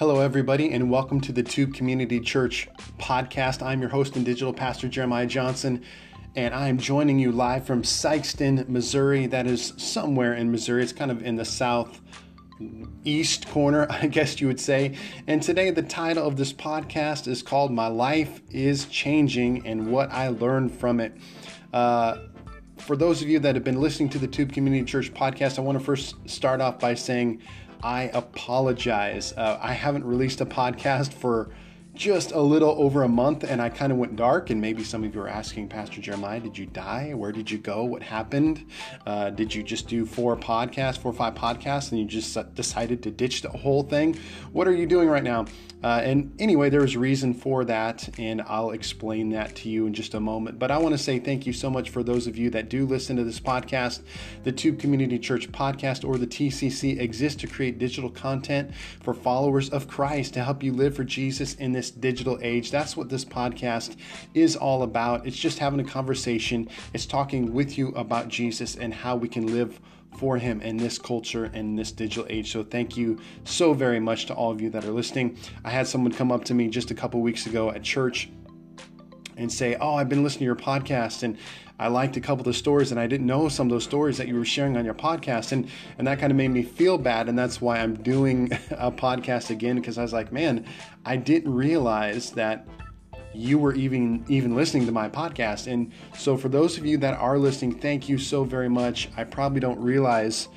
Hello, everybody, and welcome to the Tube Community Church podcast. I'm your host and digital pastor, Jeremiah Johnson, and I am joining you live from Sikeston, Missouri. That is somewhere in Missouri. It's kind of in the south east corner, I guess you would say. And today, the title of this podcast is called My Life is Changing and What I Learned from It. Uh, for those of you that have been listening to the Tube Community Church podcast, I want to first start off by saying, I apologize. Uh, I haven't released a podcast for just a little over a month and I kind of went dark. And maybe some of you are asking, Pastor Jeremiah, did you die? Where did you go? What happened? Uh, did you just do four podcasts, four or five podcasts, and you just decided to ditch the whole thing? What are you doing right now? Uh, and anyway, there's a reason for that, and I'll explain that to you in just a moment. But I want to say thank you so much for those of you that do listen to this podcast. The Tube Community Church podcast or the TCC exists to create digital content for followers of Christ to help you live for Jesus in this digital age. That's what this podcast is all about. It's just having a conversation, it's talking with you about Jesus and how we can live for him in this culture and this digital age. So thank you so very much to all of you that are listening. I had someone come up to me just a couple weeks ago at church and say, "Oh, I've been listening to your podcast and I liked a couple of the stories and I didn't know some of those stories that you were sharing on your podcast." And and that kind of made me feel bad and that's why I'm doing a podcast again because I was like, "Man, I didn't realize that you were even even listening to my podcast. And so for those of you that are listening, thank you so very much. I probably don't realize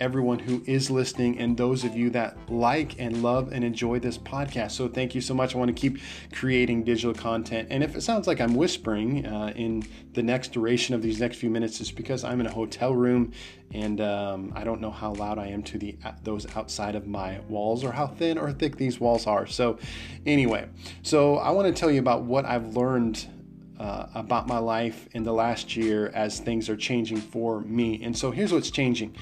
everyone who is listening and those of you that like and love and enjoy this podcast. So, thank you so much. I want to keep creating digital content. And if it sounds like I'm whispering uh, in the next duration of these next few minutes, it's because I'm in a hotel room and um, I don't know how loud I am to the those outside of my walls or how thin or thick these walls are. So, anyway, so I want to tell you about what I've learned uh, about my life in the last year as things are changing for me. And so here's what's changing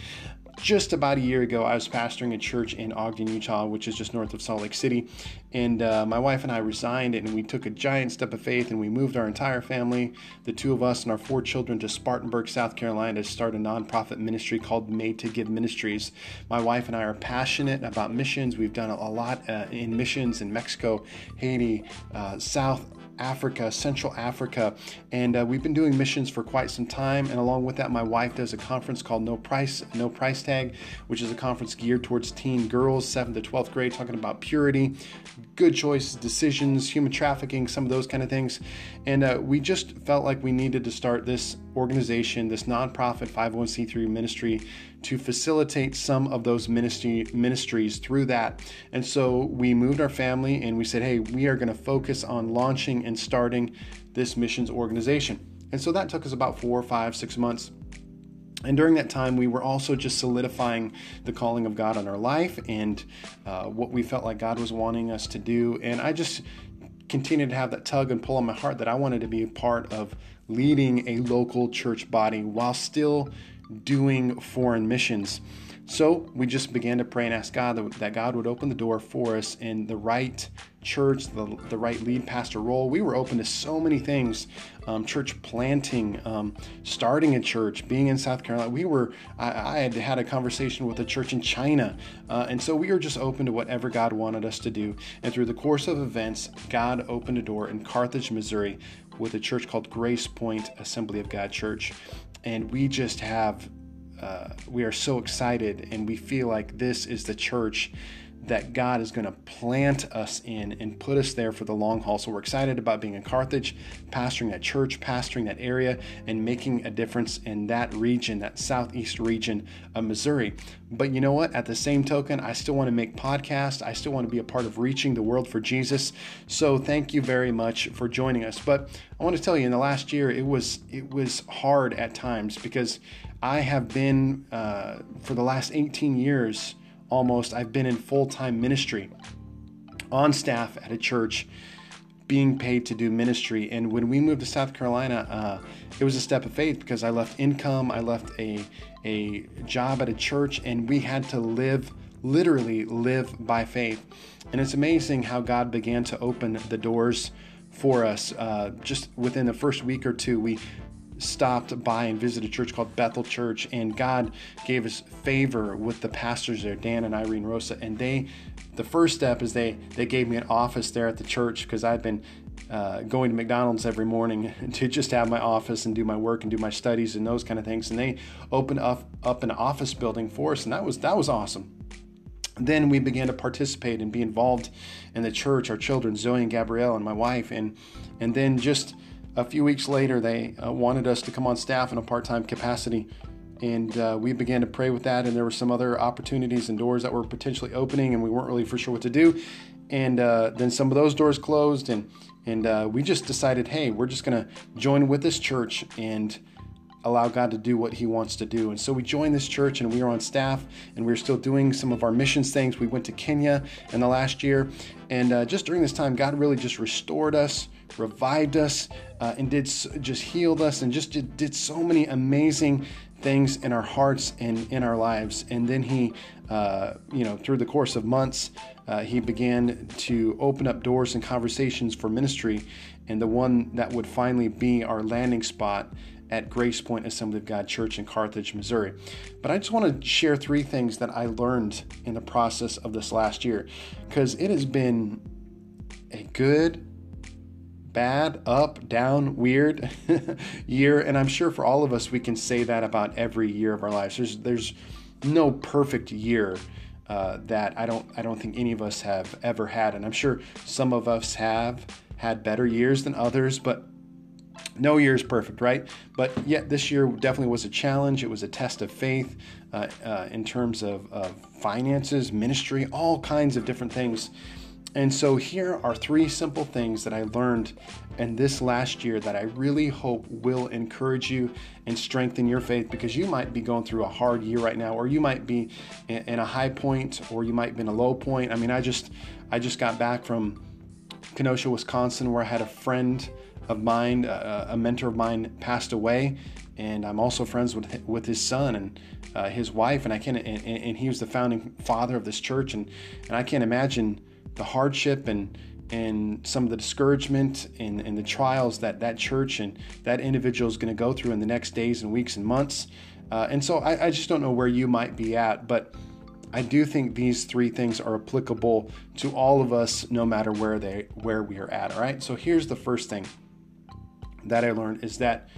just about a year ago, I was pastoring a church in Ogden, Utah, which is just north of Salt Lake City. And uh, my wife and I resigned, and we took a giant step of faith, and we moved our entire family, the two of us and our four children, to Spartanburg, South Carolina, to start a nonprofit ministry called Made to Give Ministries. My wife and I are passionate about missions. We've done a lot uh, in missions in Mexico, Haiti, uh, South Africa, Central Africa, and uh, we've been doing missions for quite some time. And along with that, my wife does a conference called No Price, No Price Tag, which is a conference geared towards teen girls, 7th to 12th grade, talking about purity, good choices, decisions, human trafficking, some of those kind of things. And uh, we just felt like we needed to start this organization, this nonprofit 501c3 ministry to facilitate some of those ministry ministries through that. And so we moved our family and we said, hey, we are going to focus on launching and starting this missions organization. And so that took us about four, five, six months. And during that time, we were also just solidifying the calling of God on our life and uh, what we felt like God was wanting us to do. And I just continued to have that tug and pull on my heart that I wanted to be a part of leading a local church body while still doing foreign missions. So we just began to pray and ask God that God would open the door for us in the right church, the, the right lead pastor role. We were open to so many things um, church planting, um, starting a church, being in South Carolina. We were, I, I had had a conversation with a church in China. Uh, and so we were just open to whatever God wanted us to do. And through the course of events, God opened a door in Carthage, Missouri with a church called Grace Point Assembly of God Church. And we just have uh, we are so excited and we feel like this is the church that God is going to plant us in and put us there for the long haul. So we're excited about being in Carthage, pastoring that church, pastoring that area, and making a difference in that region, that southeast region of Missouri. But you know what? At the same token, I still want to make podcasts. I still want to be a part of reaching the world for Jesus. So thank you very much for joining us. But I want to tell you, in the last year, it was it was hard at times because I have been uh, for the last 18 years almost, I've been in full time ministry on staff at a church being paid to do ministry. And when we moved to South Carolina, uh, it was a step of faith because I left income, I left a, a job at a church, and we had to live, literally live by faith. And it's amazing how God began to open the doors for us. Uh, just within the first week or two, we stopped by and visited a church called Bethel Church, and God gave us favor with the pastors there, Dan and Irene Rosa. And they, the first step is they they gave me an office there at the church because I've been uh, going to McDonald's every morning to just have my office and do my work and do my studies and those kind of things. And they opened up up an office building for us, and that was that was awesome. Then we began to participate and be involved in the church. Our children, Zoe and Gabrielle, and my wife, and and then just a few weeks later, they uh, wanted us to come on staff in a part-time capacity, and uh, we began to pray with that. And there were some other opportunities and doors that were potentially opening, and we weren't really for sure what to do. And uh, then some of those doors closed, and and uh, we just decided, hey, we're just going to join with this church and allow God to do what He wants to do. And so we joined this church and we were on staff and we were still doing some of our missions things. We went to Kenya in the last year. And uh, just during this time, God really just restored us, revived us, uh, and did just healed us and just did, did so many amazing things in our hearts and in our lives. And then He, uh, you know, through the course of months, uh, He began to open up doors and conversations for ministry. And the one that would finally be our landing spot at Grace Point Assembly of God Church in Carthage, Missouri. But I just want to share three things that I learned in the process of this last year because it has been a good, bad, up, down, weird year. And I'm sure for all of us, we can say that about every year of our lives. There's, there's no perfect year. Uh, that I don't I don't think any of us have ever had, and I'm sure some of us have had better years than others, but no year is perfect, right? But yet this year definitely was a challenge. It was a test of faith uh, uh, in terms of, of finances, ministry, all kinds of different things. And so here are three simple things that I learned in this last year that I really hope will encourage you and strengthen your faith because you might be going through a hard year right now or you might be in a high point or you might be in a low point. I mean, I just I just got back from Kenosha, Wisconsin where I had a friend of mine, uh, a mentor of mine, passed away, and I'm also friends with with his son and uh, his wife, and I can and, and, he was the founding father of this church, and and I can't imagine the hardship and and some of the discouragement and, and the trials that that church and that individual is going to go through in the next days and weeks and months. Uh, and so I, I just don't know where you might be at, but I do think these three things are applicable to all of us, no matter where they where we are at. All right. So here's the first thing that I learned is that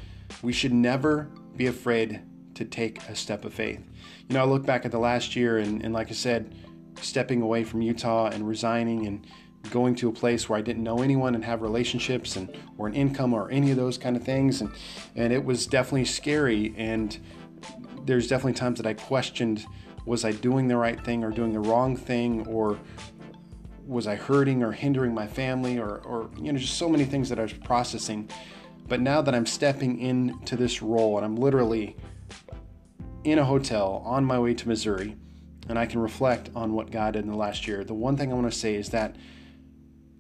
we should never be afraid to take a step of faith. You know, I look back at the last year, and, and like I said, stepping away from Utah and resigning and going to a place where I didn't know anyone and have relationships and or an income or any of those kind of things, and and it was definitely scary. And there's definitely times that I questioned, was I doing the right thing or doing the wrong thing, or was I hurting or hindering my family, or or you know, just so many things that I was processing. But now that I'm stepping into this role and I'm literally in a hotel on my way to Missouri, and I can reflect on what God did in the last year, the one thing I want to say is that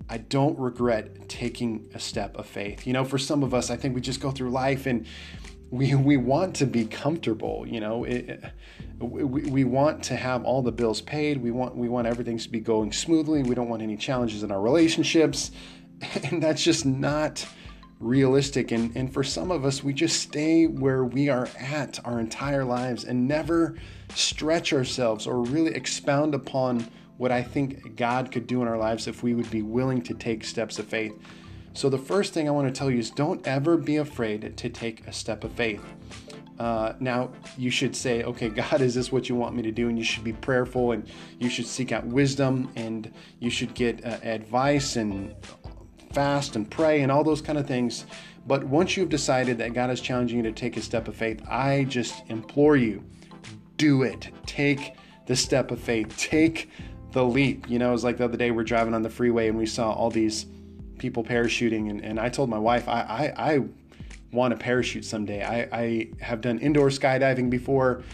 I don't regret taking a step of faith. You know, for some of us, I think we just go through life and we we want to be comfortable. You know, it, we, we want to have all the bills paid. We want we want everything to be going smoothly. We don't want any challenges in our relationships, and that's just not realistic. And, and for some of us, we just stay where we are at our entire lives and never stretch ourselves or really expound upon what I think God could do in our lives if we would be willing to take steps of faith. So, the first thing I want to tell you is don't ever be afraid to take a step of faith. Uh, now, you should say, okay, God, is this what you want me to do? And you should be prayerful and you should seek out wisdom and you should get uh, advice and fast and pray and all those kind of things. But once you've decided that God is challenging you to take a step of faith, I just implore you do it. Take the step of faith. Take the leap. You know, it was like the other day we're driving on the freeway and we saw all these people parachuting. And, and I told my wife, I, I, I want to parachute someday. I, I have done indoor skydiving before,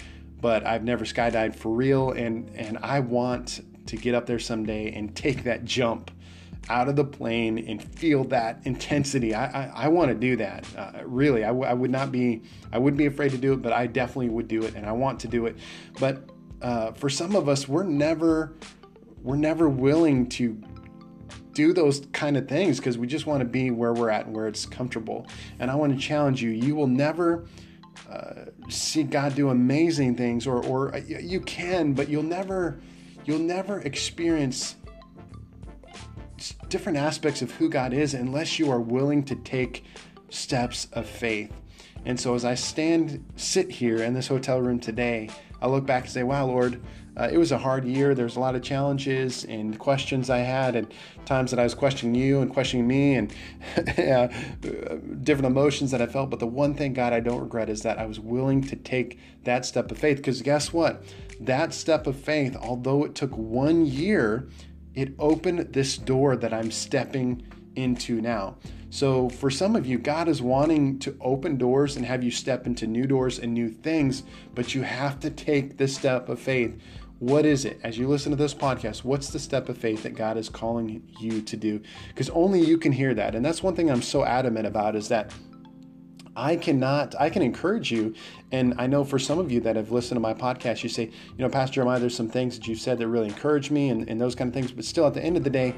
but I've never skydived for real. And, and I want to get up there someday and take that jump out of the plane and feel that intensity. I, I, I want to do that. Uh, really, I, w- I would not be, I wouldn't be afraid to do it, but I definitely would do it and I want to do it. But uh, for some of us, we're never, we're never willing to do those kind of things because we just want to be where we're at and where it's comfortable. And I want to challenge you you will never uh, see God do amazing things, or, or uh, you can, but you'll never, you'll never experience different aspects of who God is unless you are willing to take steps of faith. And so as I stand, sit here in this hotel room today, I look back and say, wow, Lord, uh, it was a hard year. There's a lot of challenges and questions I had, and times that I was questioning you and questioning me, and different emotions that I felt. But the one thing, God, I don't regret is that I was willing to take that step of faith. Because guess what? That step of faith, although it took one year, it opened this door that I'm stepping into now. So, for some of you, God is wanting to open doors and have you step into new doors and new things, but you have to take the step of faith. What is it? As you listen to this podcast, what's the step of faith that God is calling you to do? Because only you can hear that. And that's one thing I'm so adamant about is that I cannot, I can encourage you. And I know for some of you that have listened to my podcast, you say, you know, Pastor Jeremiah, there's some things that you've said that really encourage me and, and those kind of things. But still, at the end of the day,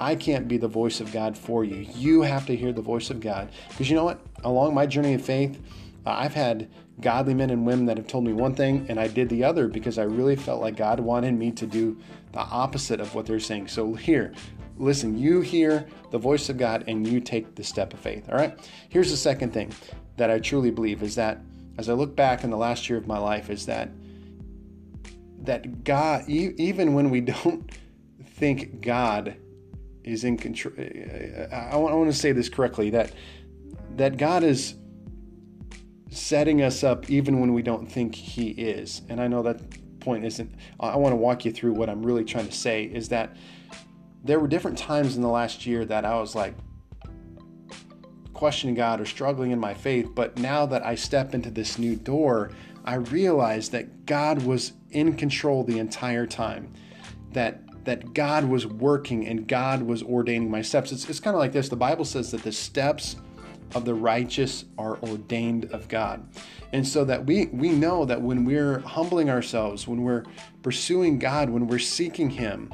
I can't be the voice of God for you. You have to hear the voice of God. Because you know what? Along my journey of faith, I've had godly men and women that have told me one thing and I did the other because I really felt like God wanted me to do the opposite of what they're saying. So here, listen, you hear the voice of God and you take the step of faith. All right. Here's the second thing that I truly believe is that as I look back in the last year of my life, is that that God, even when we don't think God is in control, eh, eh, I want, to say this correctly that that God is setting us up even when we don't think He is. And I know that point isn't. I want to walk you through what I'm really trying to say is that there were different times in the last year that I was like questioning God or struggling in my faith. But now that I step into this new door, I realize that God was in control the entire time. That that God was working and God was ordaining my steps. It's, it's kind of like this. The Bible says that the steps of the righteous are ordained of God. And so that we we know that when we're humbling ourselves, when we're pursuing God, when we're seeking him,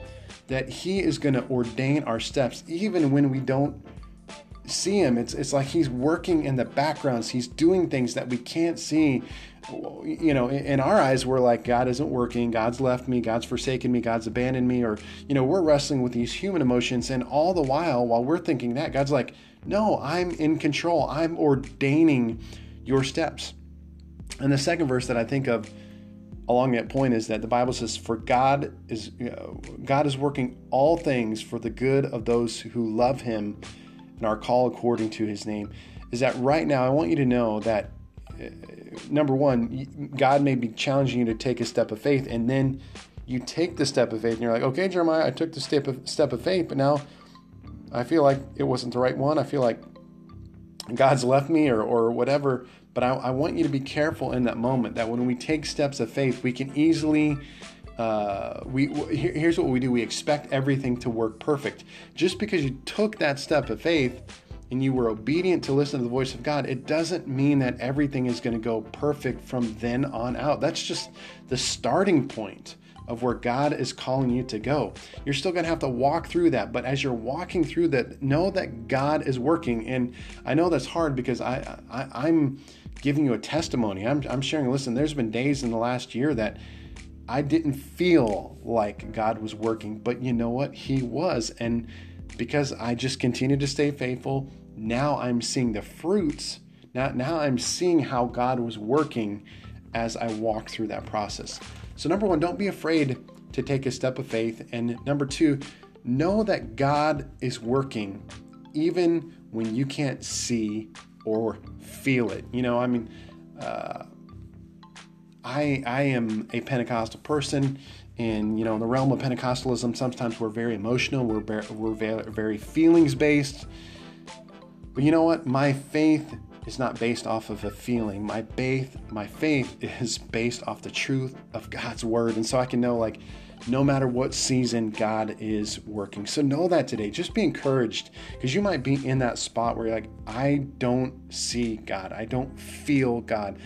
that he is going to ordain our steps even when we don't see him. It's it's like he's working in the backgrounds. He's doing things that we can't see. You know, in our eyes, we're like, God isn't working. God's left me. God's forsaken me. God's abandoned me. Or, you know, we're wrestling with these human emotions. And all the while, while we're thinking that, God's like, no, I'm in control. I'm ordaining your steps. And the second verse that I think of along that point is that the Bible says, "For God is God is working all things for the good of those who love Him and are called according to His name." Is that right now? I want you to know that uh, number one, God may be challenging you to take a step of faith, and then you take the step of faith, and you're like, "Okay, Jeremiah, I took the step of step of faith, but now." I feel like it wasn't the right one. I feel like God's left me or, or whatever. But I, I want you to be careful in that moment that when we take steps of faith, we can easily. Uh, we here's what we do: we expect everything to work perfect. Just because you took that step of faith and you were obedient to listen to the voice of God, it doesn't mean that everything is going to go perfect from then on out. That's just the starting point of where God is calling you to go. You're still going to have to walk through that, but as you're walking through that, know that God is working. And I know that's hard because I, I am giving you a testimony. I'm, I'm sharing. Listen, there's been days in the last year that I didn't feel like God was working, but you know what? He was, and because I just continued to stay faithful, now I'm seeing the fruits. Now, now I'm seeing how God was working as I walk through that process. So, number one, don't be afraid to take a step of faith. And number two, know that God is working even when you can't see or feel it. You know, I mean, uh, I I am a Pentecostal person, and you know, in the realm of Pentecostalism, sometimes we're very emotional, we're we're very feelings based. But you know what? My faith is not based off of a feeling. My faith, my faith is based off the truth of God's word. And so I can know like no matter what season God is working. So know that today. Just be encouraged because you might be in that spot where you're like, I don't see God. I don't feel God.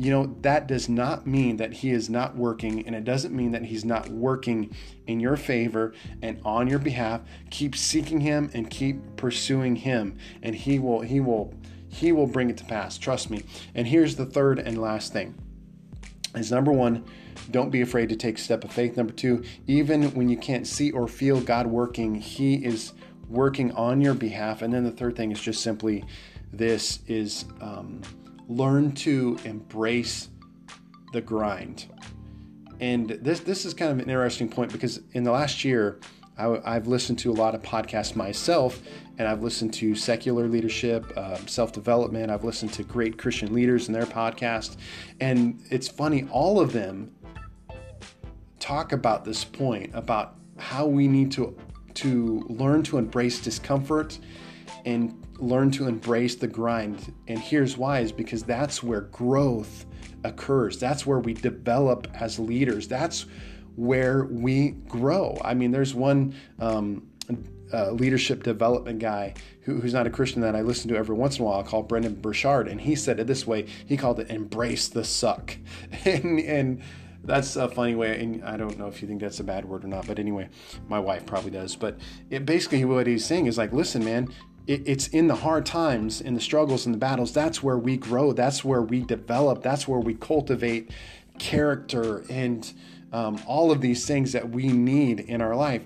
you know, that does not mean that He is not working, and it doesn't mean that He's not working in your favor and on your behalf. Keep seeking Him and keep pursuing Him, and He will, He will, He will bring it to pass. Trust me. And here's the third and last thing: is number one, don't be afraid to take a step of faith. Number two, even when you can't see or feel God working, He is working on your behalf. And then the third thing is just simply this: is um, learn to embrace the grind. And this this is kind of an interesting point because in the last year, I, have listened to a lot of podcasts myself, and I've listened to secular leadership, uh, self development. I've listened to great Christian leaders and their podcast, and it's funny. All of them talk about this point about how we need to to learn to embrace discomfort and learn to embrace the grind. And here's why is because that's where growth occurs. That's where we develop as leaders. That's where we grow. I mean, there's one um, uh, leadership development guy who, who's not a Christian that I listen to every once in a while called Brendon Burchard, and he said it this way. He called it "embrace the suck," and and that's a funny way. And I don't know if you think that's a bad word or not, but anyway, my wife probably does. But it, basically, what he's saying is like, listen, man, it's in the hard times, in the struggles, and the battles. That's where we grow. That's where we develop. That's where we cultivate character and um, all of these things that we need in our life.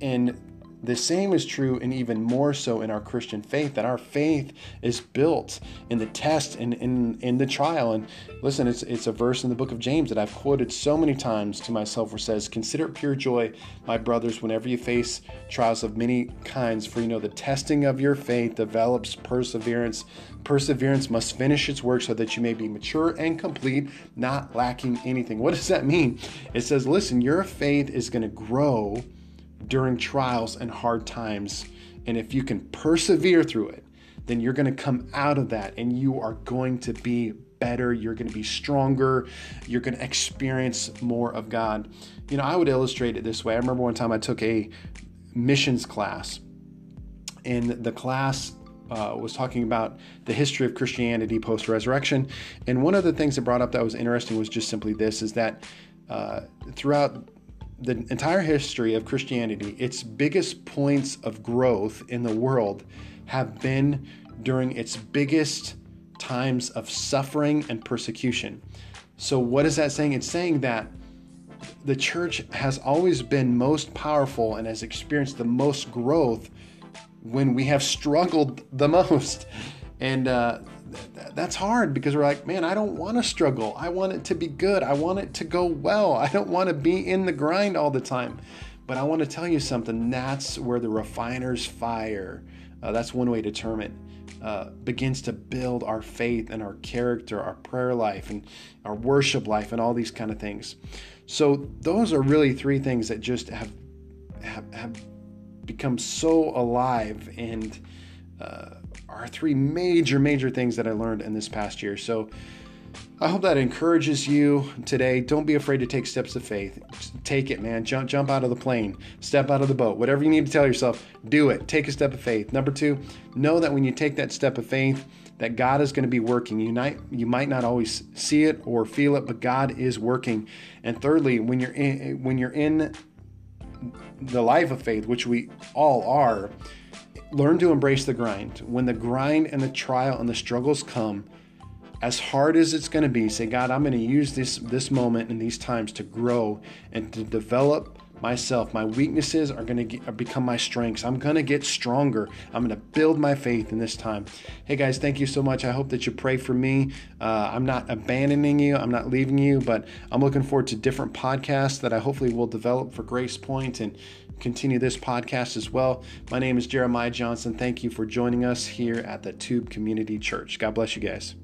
And the same is true, and even more so in our Christian faith, that our faith is built in the test and in, in the trial. And listen, it's, it's a verse in the book of James that I've quoted so many times to myself where says, Consider it pure joy, my brothers, whenever you face trials of many kinds, for you know the testing of your faith develops perseverance. Perseverance must finish its work so that you may be mature and complete, not lacking anything. What does that mean? It says, Listen, your faith is going to grow during trials and hard times. And if you can persevere through it, then you're going to come out of that and you are going to be better. You're going to be stronger. You're going to experience more of God. You know, I would illustrate it this way. I remember one time I took a missions class, and the class uh, was talking about the history of Christianity post resurrection. And one of the things that brought up that was interesting was just simply this is that uh, throughout the entire history of Christianity, its biggest points of growth in the world have been during its biggest times of suffering and persecution. So, what is that saying? It's saying that the church has always been most powerful and has experienced the most growth when we have struggled the most. And uh, that's hard because we're like, man, I don't want to struggle. I want it to be good. I want it to go well. I don't want to be in the grind all the time. But I want to tell you something. That's where the refiner's fire, uh, that's one way to term it, uh, begins to build our faith and our character, our prayer life, and our worship life, and all these kind of things. So those are really three things that just have have, have become so alive and uh, are three major, major things that I learned in this past year. So I hope that encourages you today. Don't be afraid to take steps of faith. take it, man. Jump, jump out of the plane, step out of the boat. Whatever you need to tell yourself, do it. Take a step of faith. Number two, know that when you take that step of faith, that God is going to be working. You might, you might not always see it or feel it, but God is working. And thirdly, when you're in, when you're in the life of faith, which we all are, learn to embrace the grind. When the grind and the trial and the struggles come, as hard as it's going to be, say, God, I'm going to use this this moment and these times to grow and to develop myself. My weaknesses are going to become my strengths. I'm going to get stronger. I'm going to build my faith in this time. Hey guys, thank you so much. I hope that you pray for me. Uh, I'm not abandoning you. I'm not leaving you, but I'm looking forward to different podcasts that I hopefully will develop for Grace Point and continue this podcast as well. My name is Jeremiah Johnson. Thank you for joining us here at the Tube Community Church. God bless you guys.